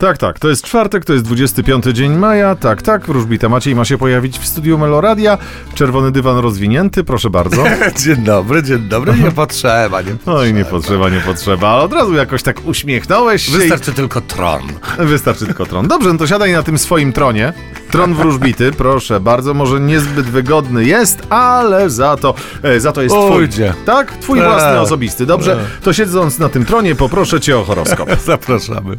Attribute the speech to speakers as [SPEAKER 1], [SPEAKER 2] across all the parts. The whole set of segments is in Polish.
[SPEAKER 1] Tak, tak, to jest czwartek, to jest 25 dzień maja, tak, tak, wróżbita Maciej ma się pojawić w studiu Meloradia, czerwony dywan rozwinięty, proszę bardzo.
[SPEAKER 2] Dzień dobry, dzień dobry, nie potrzeba, nie potrzeba.
[SPEAKER 1] Oj, nie potrzeba, nie potrzeba, ale od razu jakoś tak uśmiechnąłeś się
[SPEAKER 2] Wystarczy tylko tron.
[SPEAKER 1] i... Wystarczy tylko tron. Dobrze, no to siadaj na tym swoim tronie. Tron wróżbity, proszę bardzo, może niezbyt wygodny jest, ale za to, e, za to jest twój.
[SPEAKER 2] Ujdzie.
[SPEAKER 1] Tak? Twój
[SPEAKER 2] Tak.
[SPEAKER 1] własny, osobisty. Dobrze, to siedząc na tym tronie poproszę cię o horoskop.
[SPEAKER 2] Zapraszamy.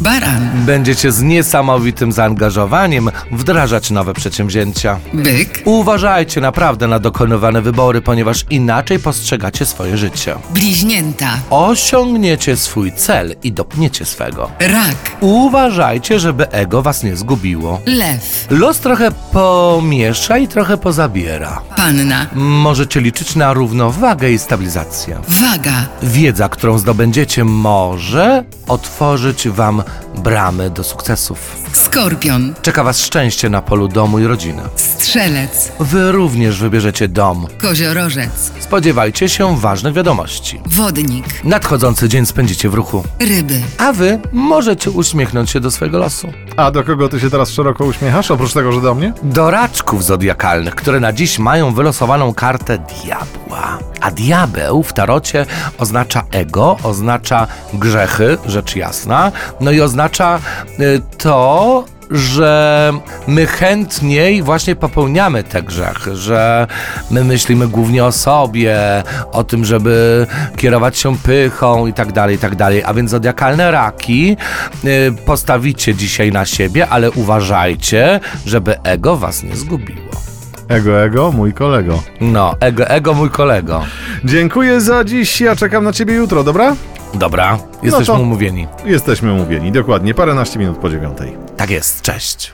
[SPEAKER 3] Baran,
[SPEAKER 2] Będziecie z niesamowitym zaangażowaniem wdrażać nowe przedsięwzięcia.
[SPEAKER 3] byk,
[SPEAKER 2] Uważajcie naprawdę na dokonywane wybory, ponieważ inaczej postrzegacie swoje życie.
[SPEAKER 3] bliźnięta,
[SPEAKER 2] Osiągniecie swój cel i dopniecie swego.
[SPEAKER 3] rak,
[SPEAKER 2] Uważajcie, żeby ego was nie zgubiło.
[SPEAKER 3] lew,
[SPEAKER 2] Los trochę pomiesza i trochę pozabiera.
[SPEAKER 3] panna,
[SPEAKER 2] Możecie liczyć na równowagę i stabilizację.
[SPEAKER 3] waga,
[SPEAKER 2] Wiedza, którą zdobędziecie, może otworzyć wam bramy do sukcesów.
[SPEAKER 3] skorpion,
[SPEAKER 2] Czeka was szczęście na polu domu i rodziny.
[SPEAKER 3] strzelec,
[SPEAKER 2] Wy również wybierzecie dom.
[SPEAKER 3] koziorożec,
[SPEAKER 2] Spodziewajcie się ważnych wiadomości.
[SPEAKER 3] wodnik,
[SPEAKER 2] Nadchodzący dzień spędzicie w ruchu,
[SPEAKER 3] ryby,
[SPEAKER 2] a wy możecie uśmiechnąć się do swojego losu.
[SPEAKER 1] A do kogo ty się teraz szeroko uśmiechasz, oprócz tego, że do mnie?
[SPEAKER 2] Do raczków zodiakalnych, które na dziś mają wylosowaną kartę diabła. A diabeł w tarocie oznacza ego, oznacza grzechy, rzecz jasna, no i oznacza y, to, że my chętniej właśnie popełniamy te grzechy, że my myślimy głównie o sobie, o tym, żeby kierować się pychą i tak dalej, i tak dalej. A więc zodiakalne raki y, postawicie dzisiaj na siebie, ale uważajcie, żeby ego was nie zgubiło.
[SPEAKER 1] Ego, ego, mój kolego.
[SPEAKER 2] No, ego, ego mój kolego.
[SPEAKER 1] Dziękuję za dziś, ja czekam na ciebie jutro, dobra?
[SPEAKER 2] Dobra, jesteśmy
[SPEAKER 1] to-
[SPEAKER 2] umówieni.
[SPEAKER 1] Jesteśmy umówieni, dokładnie, paręnaście minut po dziewiątej.
[SPEAKER 2] Tak jest, cześć.